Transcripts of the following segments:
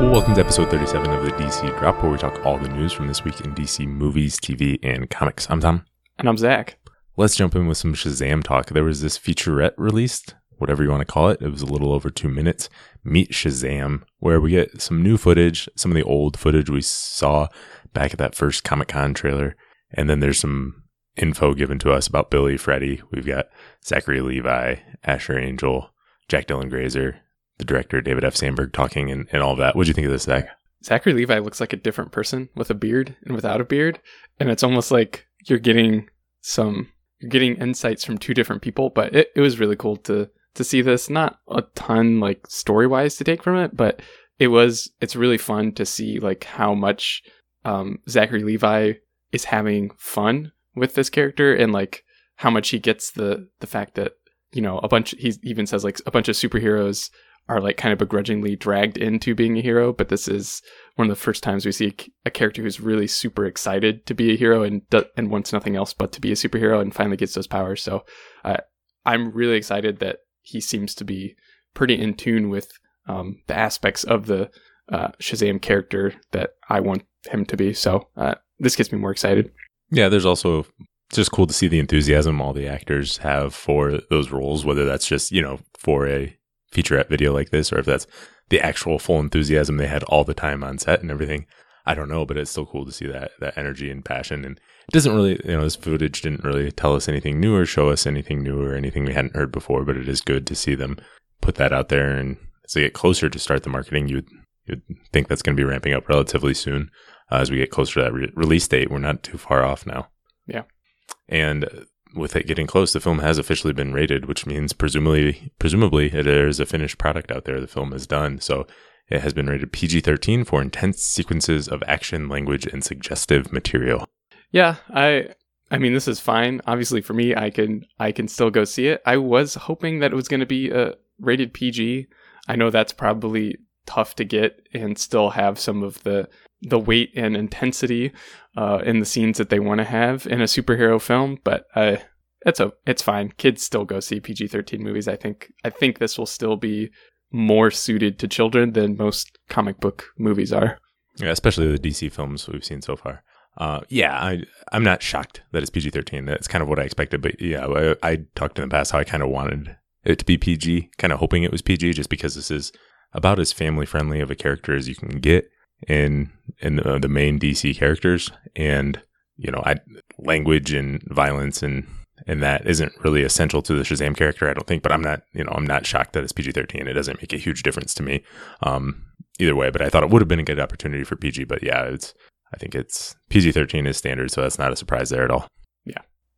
Welcome to episode 37 of the DC Drop, where we talk all the news from this week in DC movies, TV, and comics. I'm Tom. And I'm Zach. Let's jump in with some Shazam talk. There was this featurette released, whatever you want to call it. It was a little over two minutes. Meet Shazam, where we get some new footage, some of the old footage we saw back at that first Comic Con trailer. And then there's some info given to us about Billy, Freddy. We've got Zachary Levi, Asher Angel, Jack Dylan Grazer, the director David F. Sandberg talking and, and all that. What do you think of this, Zach? Zachary Levi looks like a different person with a beard and without a beard, and it's almost like you're getting some you're getting insights from two different people. But it, it was really cool to to see this. Not a ton like story wise to take from it, but it was it's really fun to see like how much um, Zachary Levi is having fun with this character and like how much he gets the the fact that you know a bunch he even says like a bunch of superheroes are like kind of begrudgingly dragged into being a hero, but this is one of the first times we see a character who's really super excited to be a hero and and wants nothing else but to be a superhero and finally gets those powers. So uh, I'm really excited that he seems to be pretty in tune with um, the aspects of the uh, Shazam character that I want him to be. So uh, this gets me more excited. Yeah, there's also just cool to see the enthusiasm all the actors have for those roles, whether that's just, you know, for a featurette video like this, or if that's the actual full enthusiasm they had all the time on set and everything. I don't know, but it's still cool to see that that energy and passion. And it doesn't really, you know, this footage didn't really tell us anything new or show us anything new or anything we hadn't heard before. But it is good to see them put that out there. And as they get closer to start the marketing, you'd you'd think that's going to be ramping up relatively soon uh, as we get closer to that re- release date. We're not too far off now. Yeah. And with it getting close, the film has officially been rated, which means presumably, presumably there's a finished product out there. The film is done, so it has been rated PG-13 for intense sequences of action, language, and suggestive material. Yeah, I, I mean, this is fine. Obviously, for me, I can, I can still go see it. I was hoping that it was going to be a rated PG. I know that's probably tough to get and still have some of the the weight and intensity uh, in the scenes that they want to have in a superhero film. But uh, it's a it's fine. Kids still go see PG thirteen movies. I think I think this will still be more suited to children than most comic book movies are. Yeah, especially the DC films we've seen so far. Uh, yeah, I I'm not shocked that it's PG thirteen. That's kind of what I expected. But yeah, I, I talked in the past how I kind of wanted it to be PG, kind of hoping it was PG, just because this is about as family friendly of a character as you can get in in the, the main DC characters, and you know, I language and violence and and that isn't really essential to the Shazam character, I don't think. But I'm not, you know, I'm not shocked that it's PG-13. It doesn't make a huge difference to me, um, either way. But I thought it would have been a good opportunity for PG. But yeah, it's, I think it's PG-13 is standard, so that's not a surprise there at all.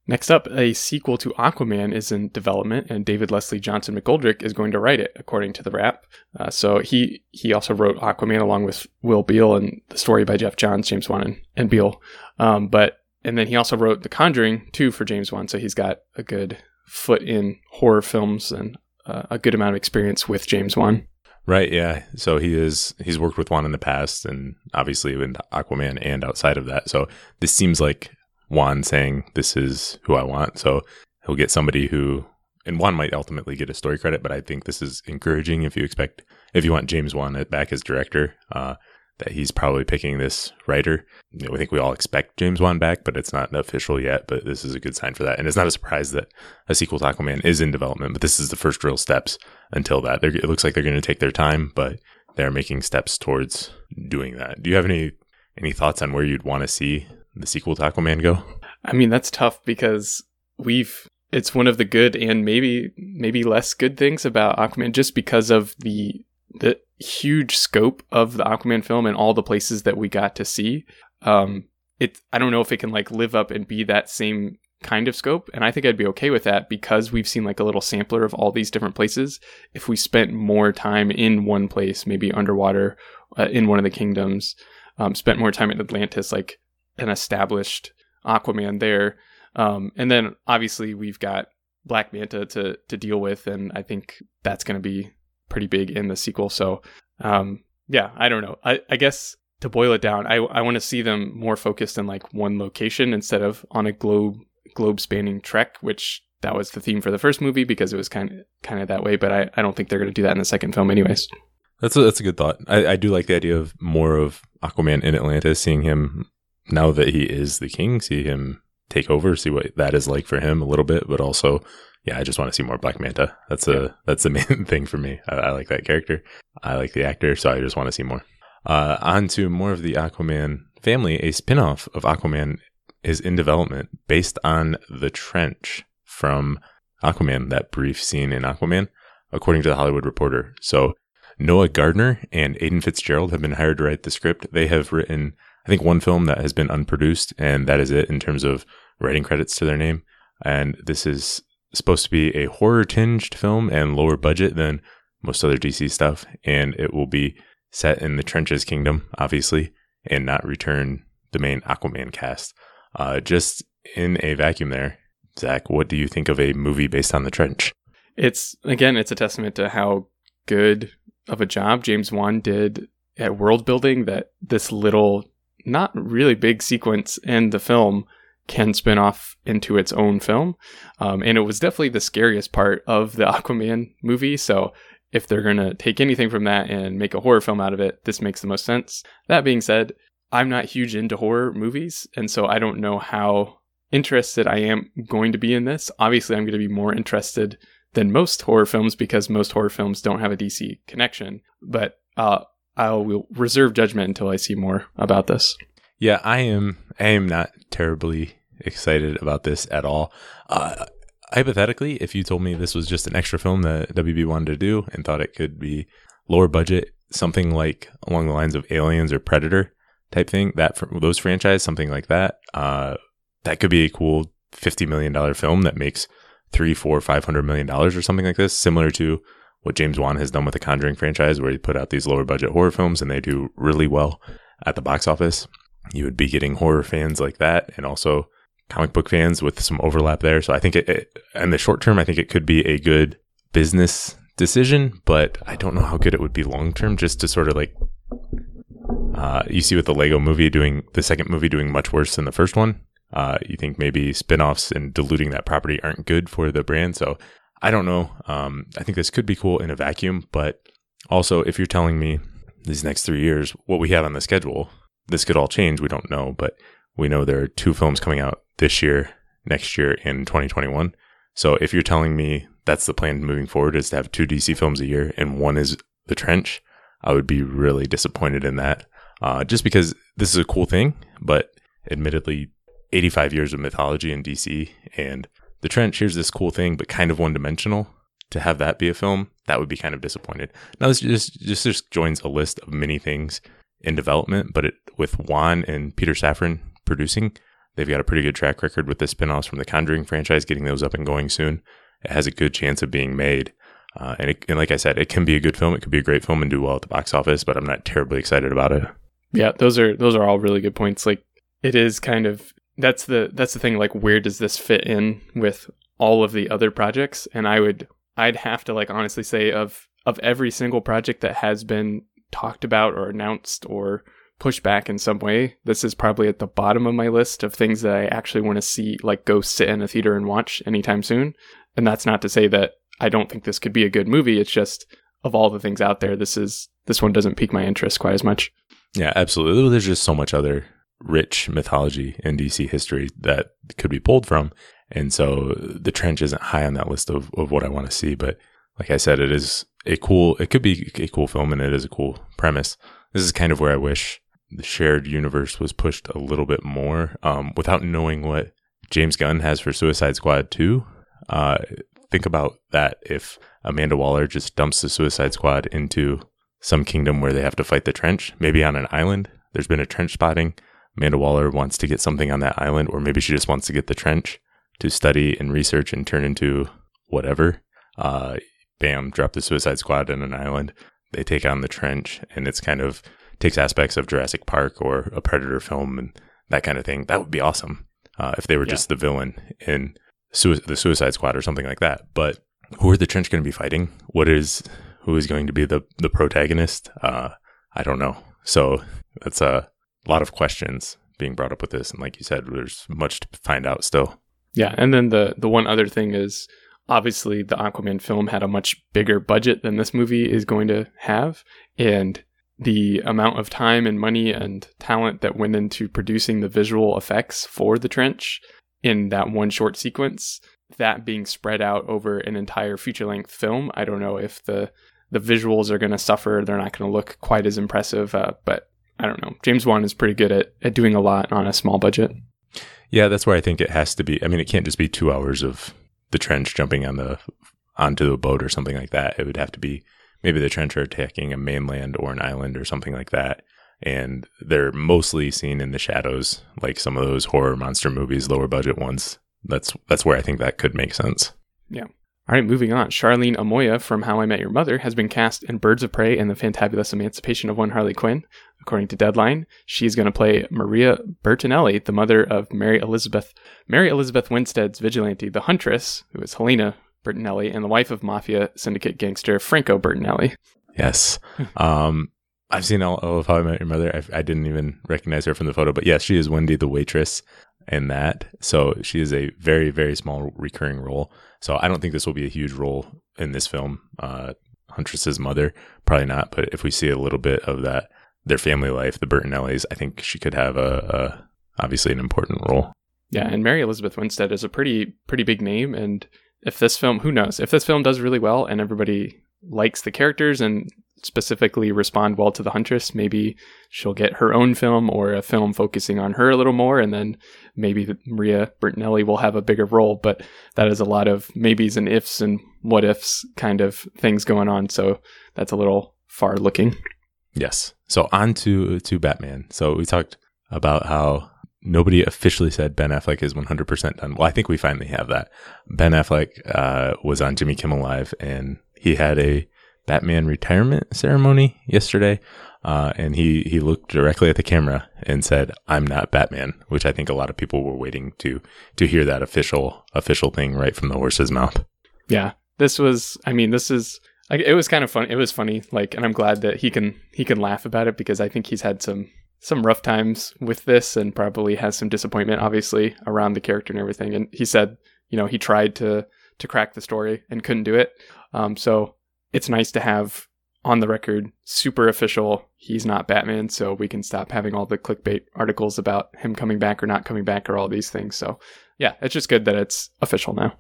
Next up, a sequel to Aquaman is in development, and David Leslie Johnson McGoldrick is going to write it, according to the Wrap. Uh, so he he also wrote Aquaman along with Will Beall and the story by Geoff Johns, James Wan, and, and Beall. Um, but and then he also wrote The Conjuring 2 for James Wan, so he's got a good foot in horror films and uh, a good amount of experience with James Wan. Right, yeah. So he is he's worked with Wan in the past and obviously with Aquaman and outside of that. So this seems like Wan saying this is who I want. So he'll get somebody who and Wan might ultimately get a story credit, but I think this is encouraging if you expect if you want James Wan back as director. Uh, that he's probably picking this writer. You know, I think we all expect James Wan back, but it's not official yet. But this is a good sign for that. And it's not a surprise that a sequel to Aquaman is in development, but this is the first real steps until that. They're, it looks like they're going to take their time, but they're making steps towards doing that. Do you have any any thoughts on where you'd want to see the sequel to Aquaman go? I mean, that's tough because we've it's one of the good and maybe maybe less good things about Aquaman just because of the the huge scope of the Aquaman film and all the places that we got to see. Um, it I don't know if it can like live up and be that same kind of scope, and I think I'd be okay with that because we've seen like a little sampler of all these different places. If we spent more time in one place, maybe underwater uh, in one of the kingdoms, um, spent more time in Atlantis, like an established Aquaman there, um, and then obviously we've got Black Manta to to deal with, and I think that's going to be pretty big in the sequel. So, um, yeah, I don't know. I, I guess to boil it down, I, I want to see them more focused in like one location instead of on a globe globe spanning trek, which that was the theme for the first movie because it was kind of kind of that way. But I, I don't think they're going to do that in the second film, anyways. That's a, that's a good thought. I, I do like the idea of more of Aquaman in Atlantis, seeing him now that he is the king, see him take over, see what that is like for him a little bit, but also, yeah, I just want to see more Black Manta. That's a that's the main thing for me. I, I like that character. I like the actor, so I just want to see more. Uh, on to more of the Aquaman family. A spin-off of Aquaman is in development based on the trench from Aquaman, that brief scene in Aquaman, according to the Hollywood Reporter. So Noah Gardner and Aiden Fitzgerald have been hired to write the script. They have written, I think, one film that has been unproduced, and that is it in terms of writing credits to their name. And this is supposed to be a horror tinged film and lower budget than most other DC stuff. And it will be set in the Trenches Kingdom, obviously, and not return the main Aquaman cast. Uh, just in a vacuum there, Zach, what do you think of a movie based on the trench? It's again, it's a testament to how good of a job James Wan did at world building that this little, not really big sequence in the film can spin off into its own film. Um, and it was definitely the scariest part of the Aquaman movie. So if they're going to take anything from that and make a horror film out of it, this makes the most sense. That being said, I'm not huge into horror movies. And so I don't know how interested I am going to be in this. Obviously, I'm going to be more interested than most horror films because most horror films don't have a DC connection. But uh, I will reserve judgment until I see more about this. Yeah, I am. I am not terribly excited about this at all. Uh, hypothetically, if you told me this was just an extra film that WB wanted to do and thought it could be lower budget, something like along the lines of Aliens or Predator type thing, that those franchise, something like that, uh, that could be a cool fifty million dollar film that makes three, four, five hundred million dollars or something like this, similar to what James Wan has done with the Conjuring franchise, where he put out these lower budget horror films and they do really well at the box office. You would be getting horror fans like that, and also comic book fans with some overlap there. So I think it, it in the short term, I think it could be a good business decision, but I don't know how good it would be long term. Just to sort of like, uh, you see with the Lego movie doing the second movie doing much worse than the first one. Uh, you think maybe spin-offs and diluting that property aren't good for the brand. So I don't know. Um, I think this could be cool in a vacuum, but also if you're telling me these next three years what we have on the schedule, this could all change. We don't know, but we know there are two films coming out this year, next year, in 2021. So if you're telling me that's the plan moving forward is to have two DC films a year and one is The Trench, I would be really disappointed in that. Uh, just because this is a cool thing, but admittedly, 85 years of mythology in DC and The Trench, here's this cool thing, but kind of one dimensional. To have that be a film, that would be kind of disappointed. Now, this just, just, just joins a list of many things in development, but it, with Wan and Peter Safran producing, they've got a pretty good track record with the spin-offs from the Conjuring franchise, getting those up and going soon. It has a good chance of being made. Uh, and, it, and like I said, it can be a good film. It could be a great film and do well at the box office, but I'm not terribly excited about it. Yeah, those are those are all really good points. Like it is kind of that's the that's the thing like where does this fit in with all of the other projects? And i would i'd have to like honestly say of of every single project that has been talked about or announced or pushed back in some way this is probably at the bottom of my list of things that i actually want to see like go sit in a theater and watch anytime soon. And that's not to say that i don't think this could be a good movie it's just of all the things out there this is this one doesn't pique my interest quite as much. Yeah absolutely. There's just so much other rich mythology in DC history that could be pulled from. And so the trench isn't high on that list of, of what I want to see. But like I said, it is a cool, it could be a cool film and it is a cool premise. This is kind of where I wish the shared universe was pushed a little bit more um, without knowing what James Gunn has for Suicide Squad 2. Uh, think about that if Amanda Waller just dumps the Suicide Squad into some kingdom where they have to fight the trench, maybe on an island. There's been a trench spotting Amanda Waller wants to get something on that island, or maybe she just wants to get the trench to study and research and turn into whatever. Uh, bam, drop the Suicide Squad on an island. They take on the trench, and it's kind of takes aspects of Jurassic Park or a Predator film and that kind of thing. That would be awesome uh, if they were yeah. just the villain in Sui- the Suicide Squad or something like that. But who are the trench going to be fighting? What is who is going to be the the protagonist? Uh, I don't know. So that's a a lot of questions being brought up with this. And like you said, there's much to find out still. Yeah. And then the, the one other thing is obviously the Aquaman film had a much bigger budget than this movie is going to have. And the amount of time and money and talent that went into producing the visual effects for the trench in that one short sequence, that being spread out over an entire feature length film, I don't know if the the visuals are going to suffer. They're not going to look quite as impressive, uh, but I don't know. James Wan is pretty good at, at doing a lot on a small budget. Yeah, that's where I think it has to be. I mean, it can't just be two hours of the trench jumping on the onto a boat or something like that. It would have to be maybe the trench are attacking a mainland or an island or something like that. And they're mostly seen in the shadows, like some of those horror monster movies, lower budget ones. That's that's where I think that could make sense. Yeah. All right, moving on. Charlene Amoia from How I Met Your Mother has been cast in Birds of Prey and the Fantabulous Emancipation of One Harley Quinn. According to Deadline, she's going to play Maria Bertinelli, the mother of Mary Elizabeth Mary Elizabeth Winstead's vigilante, the Huntress, who is Helena Bertinelli, and the wife of mafia syndicate gangster Franco Bertinelli. Yes. um, I've seen all, all, of How I Met Your Mother. I, I, didn't even recognize her from the photo, but yes, she is Wendy, the waitress, in that. So she is a very, very small recurring role. So I don't think this will be a huge role in this film. Uh, Huntress's mother, probably not. But if we see a little bit of that, their family life, the Bertinellis, I think she could have a, a obviously an important role. Yeah, and Mary Elizabeth Winstead is a pretty pretty big name, and if this film, who knows, if this film does really well and everybody likes the characters and specifically respond well to the Huntress, maybe she'll get her own film or a film focusing on her a little more, and then maybe Maria Bertinelli will have a bigger role. But that is a lot of maybes and ifs and what ifs kind of things going on. So that's a little far looking. Yes. So on to to Batman. So we talked about how nobody officially said Ben Affleck is 100% done. Well, I think we finally have that. Ben Affleck uh, was on Jimmy Kimmel Live and he had a Batman retirement ceremony yesterday. Uh, and he, he looked directly at the camera and said, I'm not Batman, which I think a lot of people were waiting to, to hear that official, official thing right from the horse's mouth. Yeah. This was, I mean, this is, it was kind of fun. It was funny. Like, and I'm glad that he can, he can laugh about it because I think he's had some, some rough times with this and probably has some disappointment, obviously, around the character and everything. And he said, you know, he tried to, to crack the story and couldn't do it. Um, so it's nice to have on the record, super official. He's not Batman, so we can stop having all the clickbait articles about him coming back or not coming back or all these things. So, yeah, it's just good that it's official now.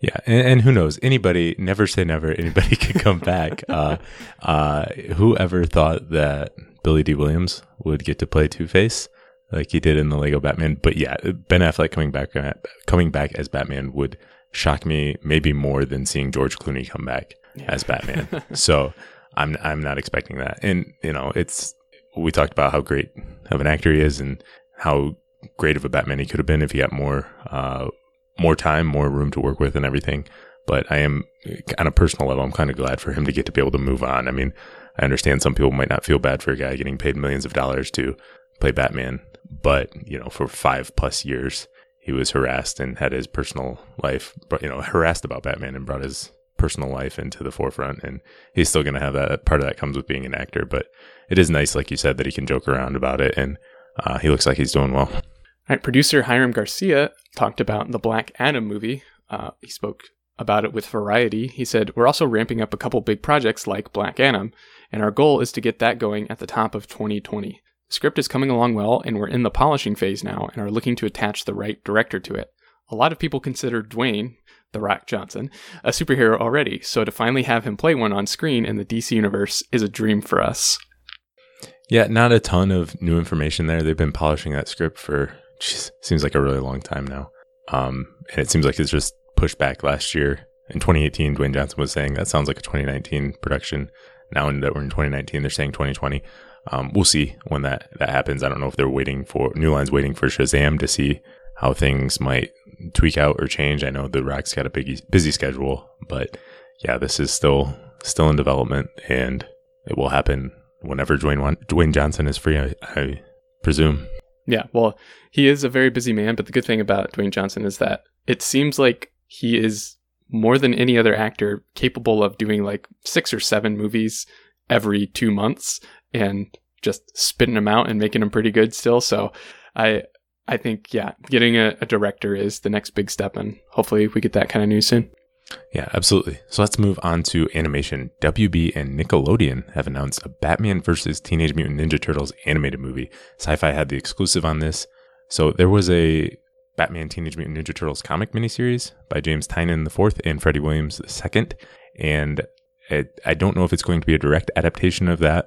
Yeah, and, and who knows? Anybody, never say never. Anybody could come back. Uh, uh, whoever thought that Billy Dee Williams would get to play Two Face like he did in the Lego Batman? But yeah, Ben Affleck coming back, uh, coming back as Batman would shock me maybe more than seeing George Clooney come back yeah. as Batman. so I'm I'm not expecting that. And you know, it's we talked about how great of an actor he is and how great of a Batman he could have been if he had more uh, more time, more room to work with, and everything. But I am on a personal level, I'm kind of glad for him to get to be able to move on. I mean, I understand some people might not feel bad for a guy getting paid millions of dollars to play Batman, but you know, for five plus years, he was harassed and had his personal life, you know, harassed about Batman and brought his personal life into the forefront. And he's still going to have that part of that comes with being an actor but it is nice like you said that he can joke around about it. And uh, he looks like he's doing well. All right producer hiram garcia talked about the black adam movie. Uh, he spoke about it with variety. He said we're also ramping up a couple big projects like black adam and our goal is to get that going at the top of 2020 the script is coming along well and we're in the polishing phase now and are looking to attach the right director to it a lot of people consider dwayne the Rock Johnson, a superhero already, so to finally have him play one on screen in the DC universe is a dream for us. Yeah, not a ton of new information there. They've been polishing that script for geez, seems like a really long time now. Um, and it seems like it's just pushed back last year. In 2018, Dwayne Johnson was saying that sounds like a 2019 production. Now that we're in 2019, they're saying 2020. Um, we'll see when that, that happens. I don't know if they're waiting for New Line's waiting for Shazam to see how things might tweak out or change. I know the Rock's got a big busy schedule, but yeah, this is still still in development, and it will happen whenever Dwayne Dwayne Johnson is free. I, I presume. Yeah, well, he is a very busy man, but the good thing about Dwayne Johnson is that it seems like he is more than any other actor capable of doing like six or seven movies every two months and just spitting them out and making them pretty good still. So I I think, yeah, getting a, a, director is the next big step, and hopefully we get that kind of news soon. Yeah, absolutely. So let's move on to animation. WB and Nickelodeon have announced a Batman versus Teenage Mutant Ninja Turtles animated movie. Syfy had the exclusive on this. So there was a Batman Teenage Mutant Ninja Turtles comic miniseries by James Tynion IV and Freddie Williams II. And it, I don't know if it's going to be a direct adaptation of that,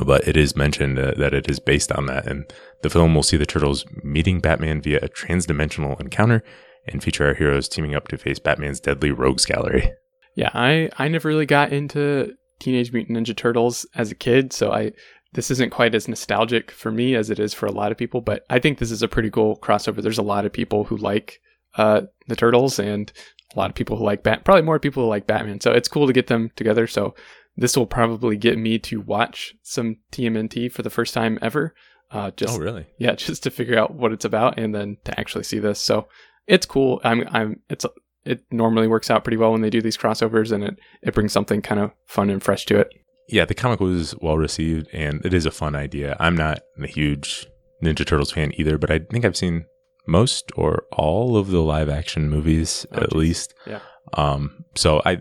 but it is mentioned uh, that it is based on that. And the film will see the Turtles meeting Batman via a transdimensional encounter and feature our heroes teaming up to face Batman's deadly rogues gallery. Yeah, I I never really got into Teenage Mutant Ninja Turtles as a kid, so I this isn't quite as nostalgic for me as it is for a lot of people, but I think this is a pretty cool crossover. There's a lot of people who like uh, the Turtles and a lot of people who like Bat, probably more people who like Batman. So it's cool to get them together. So this will probably get me to watch some TMNT for the first time ever. Uh, just oh, really? Yeah, just to figure out what it's about and then to actually see this. So it's cool. I'm, I'm, it's, it normally works out pretty well when they do these crossovers and it, it brings something kind of fun and fresh to it. Yeah, the comic was well received and it is a fun idea. I'm not a huge Ninja Turtles fan either, but I think I've seen most or all of the live action movies oh, at geez. least. Yeah. Um, so I,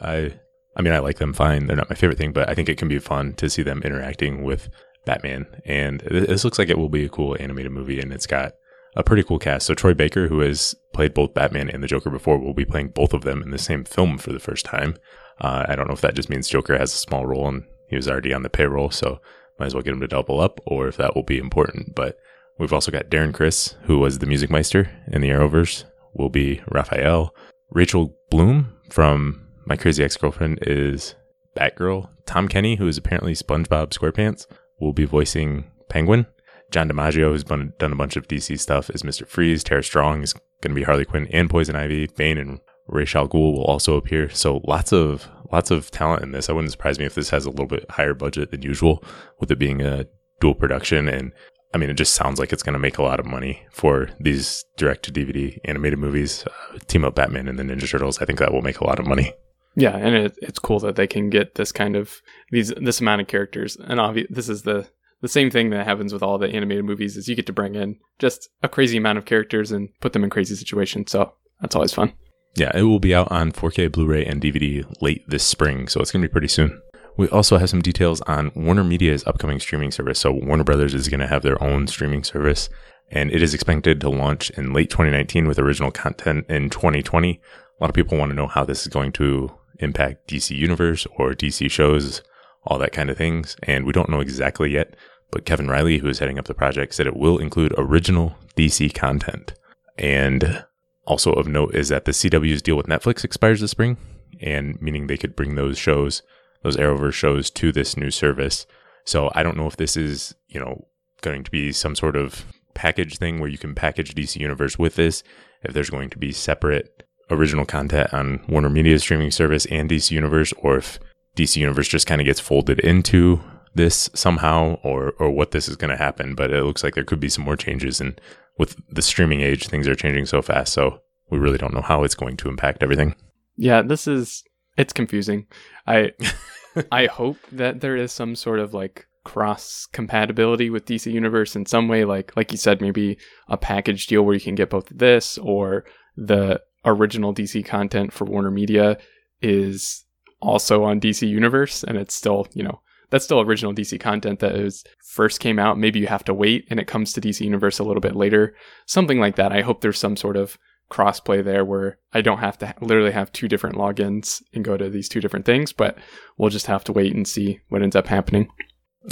I, I mean, I like them fine. They're not my favorite thing, but I think it can be fun to see them interacting with Batman. And this looks like it will be a cool animated movie, and it's got a pretty cool cast. So Troy Baker, who has played both Batman and the Joker before, will be playing both of them in the same film for the first time. Uh, I don't know if that just means Joker has a small role and he was already on the payroll, so might as well get him to double up, or if that will be important. But we've also got Darren Criss, who was the Music Meister in the Arrowverse, will be Raphael. Rachel Bloom from My Crazy Ex Girlfriend is Batgirl. Tom Kenny, who is apparently SpongeBob SquarePants, will be voicing Penguin. John DiMaggio, who's done a bunch of DC stuff, is Mr. Freeze. Tara Strong is going to be Harley Quinn and Poison Ivy. Bane and Ra's al Ghul will also appear. So lots of lots of talent in this. I wouldn't surprise me if this has a little bit higher budget than usual, with it being a dual production. And I mean, it just sounds like it's going to make a lot of money for these direct to DVD animated movies. Uh, Team Up Batman and the Ninja Turtles. I think that will make a lot of money. Yeah, and it, it's cool that they can get this kind of these this amount of characters. And obvi- this is the the same thing that happens with all the animated movies is you get to bring in just a crazy amount of characters and put them in crazy situations. So that's always fun. Yeah, it will be out on 4K Blu-ray and DVD late this spring, so it's going to be pretty soon. We also have some details on Warner Media's upcoming streaming service. So Warner Brothers is going to have their own streaming service, and it is expected to launch in late 2019 with original content in 2020. A lot of people want to know how this is going to impact DC Universe or DC shows, all that kind of things, and we don't know exactly yet. But Kevin Reilly, who is heading up the project, said it will include original DC content. And also of note is that the CW's deal with Netflix expires this spring, and meaning they could bring those shows, those Arrowverse shows, to this new service. So I don't know if this is, you know, going to be some sort of package thing where you can package DC Universe with this, if there's going to be separate original content on Warner Media streaming service and DC Universe, or if DC Universe just kind of gets folded into this somehow or or what this is going to happen but it looks like there could be some more changes and with the streaming age things are changing so fast so we really don't know how it's going to impact everything. Yeah this is it's confusing. I i hope that there is some sort of like cross compatibility with DC Universe in some way like like you said maybe a package deal where you can get both this or the original DC content for Warner Media is also on DC Universe and it's still, you know, that's still original DC content that is first came out. Maybe you have to wait and it comes to DC Universe a little bit later. Something like that. I hope there's some sort of crossplay there where I don't have to literally have two different logins and go to these two different things, but we'll just have to wait and see what ends up happening.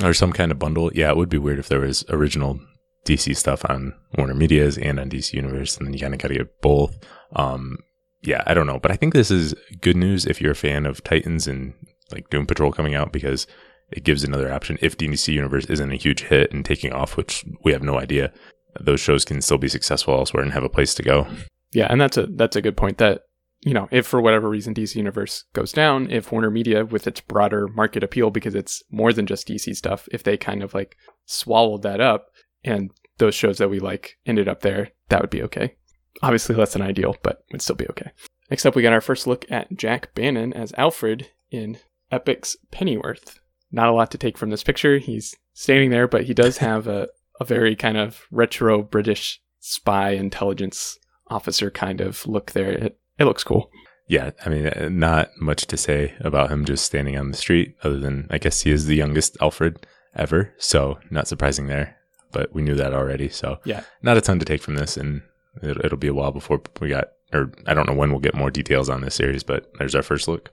Or some kind of bundle. Yeah, it would be weird if there was original DC stuff on Warner Media's and on DC Universe, and then you kind of got to get both. Um, yeah, I don't know, but I think this is good news if you're a fan of Titans and like Doom Patrol coming out because it gives another option if DC Universe isn't a huge hit and taking off, which we have no idea. Those shows can still be successful elsewhere and have a place to go. Yeah, and that's a that's a good point. That you know, if for whatever reason DC Universe goes down, if Warner Media, with its broader market appeal, because it's more than just DC stuff, if they kind of like swallowed that up and those shows that we like ended up there, that would be okay. Obviously, less than ideal, but would still be okay. Next up, we got our first look at Jack Bannon as Alfred in Epix Pennyworth not a lot to take from this picture. He's standing there, but he does have a, a very kind of retro British spy intelligence officer kind of look there. It, it looks cool. yeah, I mean, uh, not much to say about him just standing on the street, other than I guess he is the youngest Alfred ever. So not surprising there, but we knew that already. So Yeah. not a ton to take from this, and it, it'll be a while before we got, or I don't know when we'll get more details on this series, but there's our first look.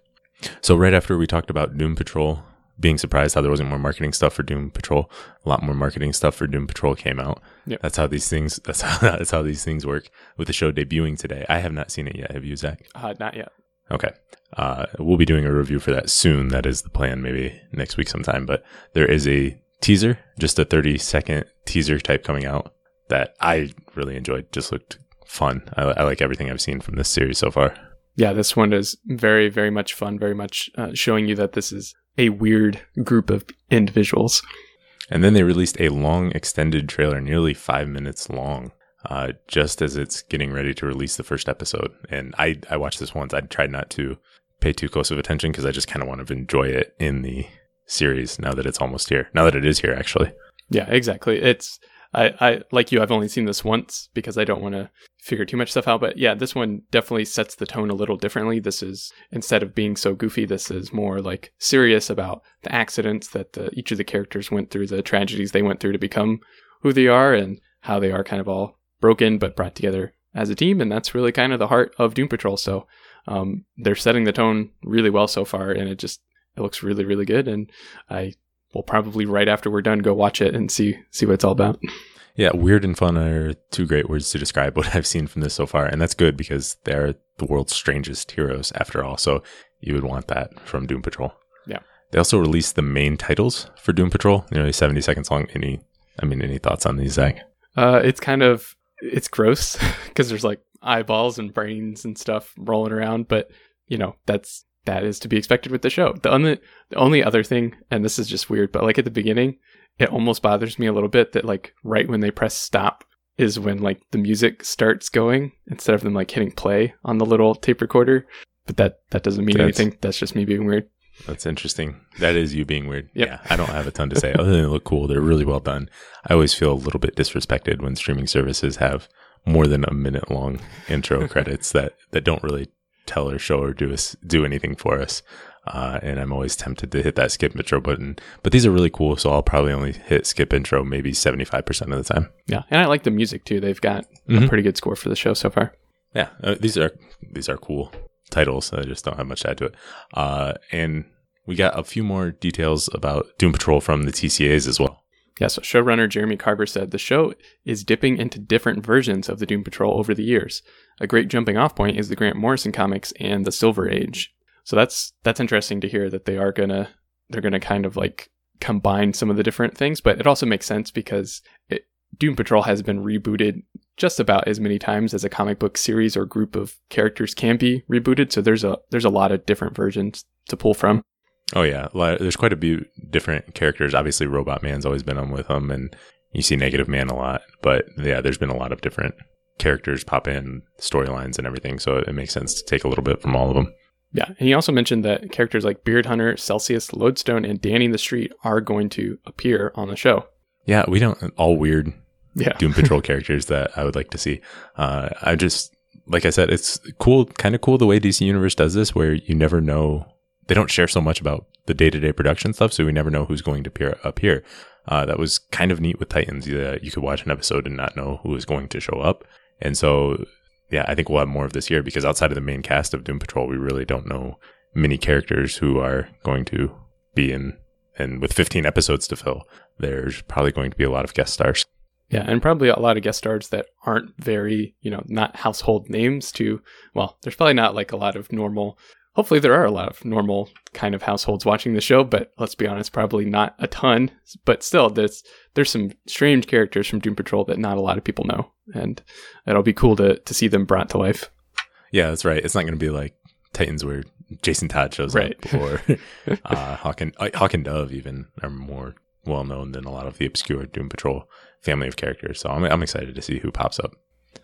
So right after we talked about Doom Patrol, being surprised how there wasn't more marketing stuff for Doom Patrol, a lot more marketing stuff for Doom Patrol came out. Yep. That's how these things. That's how that's how these things work. With the show debuting today, I have not seen it yet. Have you, Zach? Uh, not yet. Okay. Uh, we'll be doing a review for that soon. That is the plan, maybe next week sometime. But there is a teaser, just a 30 second teaser type coming out that I really enjoyed. Just looked fun. I, I like everything I've seen from this series so far. Yeah, this one is very, very much fun. Very much uh, showing you that this is a weird group of individuals. And then they released a long extended trailer, nearly five minutes long, uh, just as it's getting ready to release the first episode. And I, I watched this once. I tried not to pay too close of attention because I just kind of want to enjoy it in the series now that it's almost here. Now that it is here, actually. Yeah, exactly. It's I, I like you. I've only seen this once because I don't want to figure too much stuff out. But yeah, this one definitely sets the tone a little differently. This is instead of being so goofy, this is more like serious about the accidents that the, each of the characters went through, the tragedies they went through to become who they are, and how they are kind of all broken but brought together as a team. And that's really kind of the heart of Doom Patrol. So um, they're setting the tone really well so far, and it just it looks really really good. And I will probably right after we're done go watch it and see see what it's all about. Yeah, weird and fun are two great words to describe what I've seen from this so far. And that's good because they're the world's strangest heroes after all. So you would want that from Doom Patrol. Yeah. They also released the main titles for Doom Patrol, nearly 70 seconds long. Any, I mean, any thoughts on these, Zach? Uh, it's kind of it's gross because there's like eyeballs and brains and stuff rolling around, but you know that's that is to be expected with the show. The only the only other thing, and this is just weird, but like at the beginning, it almost bothers me a little bit that like right when they press stop is when like the music starts going instead of them like hitting play on the little tape recorder. But that that doesn't mean That's- anything. That's just me being weird. That's interesting. That is you being weird. Yep. Yeah, I don't have a ton to say other than they look cool. They're really well done. I always feel a little bit disrespected when streaming services have more than a minute long intro credits that that don't really tell or show or do us do anything for us. Uh, and I'm always tempted to hit that skip intro button. But these are really cool, so I'll probably only hit skip intro maybe 75% of the time. Yeah, and I like the music too. They've got a Mhm. pretty good score for the show so far. Yeah, uh, these are these are cool titles. I just don't have much to add to it. Uh, and we got a few more details about Doom Patrol from the TCAs as well. Yeah, so showrunner Jeremy Carver said the show is dipping into different versions of the Doom Patrol over the years. A great jumping off point is the Grant Morrison comics and the Silver Age. So that's that's interesting to hear that they are gonna they're gonna kind of like combine some of the different things, but it also makes sense because it, Doom Patrol has been rebooted just about as many times as a comic book series or group of characters can be rebooted. So there's a there's a lot of different versions to pull from. Oh yeah, there's quite a few different characters. Obviously, Robot Man's always been on with them, and you see Negative Man a lot. But yeah, there's been a lot of different characters pop in, storylines, and everything. So it makes sense to take a little bit from all of them. Yeah, and he also mentioned that characters like Beard Hunter, Celsius, Lodestone, and Danny the Street are going to appear on the show. Yeah, we don't all weird Yeah, Doom Patrol characters that I would like to see. Uh, I just, like I said, it's cool, kind of cool the way DC Universe does this, where you never know. They don't share so much about the day to day production stuff, so we never know who's going to appear. appear. Uh, that was kind of neat with Titans. Uh, you could watch an episode and not know who was going to show up. And so, yeah, I think we'll have more of this year because outside of the main cast of Doom Patrol, we really don't know many characters who are going to be in. And with 15 episodes to fill, there's probably going to be a lot of guest stars. yeah, and probably a lot of guest stars that aren't very, you know, not household names. To well, there's probably not like a lot of normal. Hopefully, there are a lot of normal kind of households watching the show, but let's be honest, probably not a ton. But still, there's there's some strange characters from Doom Patrol that not a lot of people know, and it'll be cool to to see them brought to life. Yeah, that's right. It's not going to be like Titans where Jason Todd shows Right. up or uh, Hawk, and, uh, Hawk and Dove even are more well known than a lot of the obscure Doom Patrol family of characters. So I'm, I'm excited to see who pops up.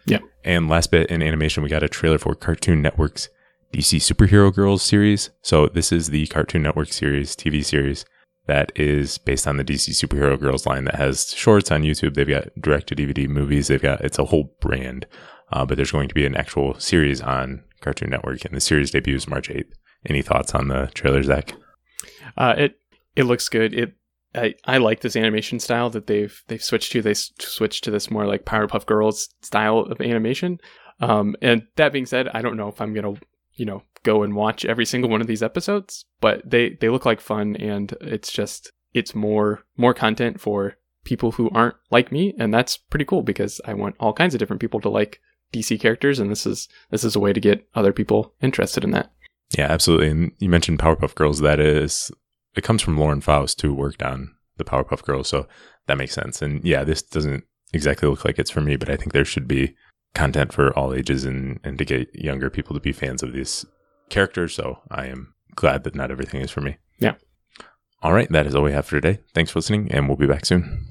Yeah. And last bit in animation, we got a trailer for Cartoon Network's DC Superhero Girls series. So this is the Cartoon Network series, TV series that is based on the DC Superhero Girls line that has shorts on YouTube. They've got direct to DVD movies. They've got, it's a whole brand. uh, but there's going to be an actual series on Cartoon Network, and the series debuts March 8th. Any thoughts on the trailer, Zach? Uh, it it looks good. It I, I like this animation style that they've they've switched to. They switched to this more like Powerpuff Girls style of animation. Um, and that being said, I don't know if I'm gonna you know go and watch every single one of these episodes, but they they look like fun, and it's just it's more more content for people who aren't like me, and that's pretty cool because I want all kinds of different people to like DC characters, and this is this is a way to get other people interested in that. Yeah, absolutely. And you mentioned Powerpuff Girls. That is, it comes from Lauren Faust, who worked on the Powerpuff Girls. So that makes sense. And yeah, this doesn't exactly look like it's for me, but I think there should be content for all ages and, and to get younger people to be fans of these characters. So I am glad that not everything is for me. Yeah. All right. That is all we have for today. Thanks for listening, and we'll be back soon.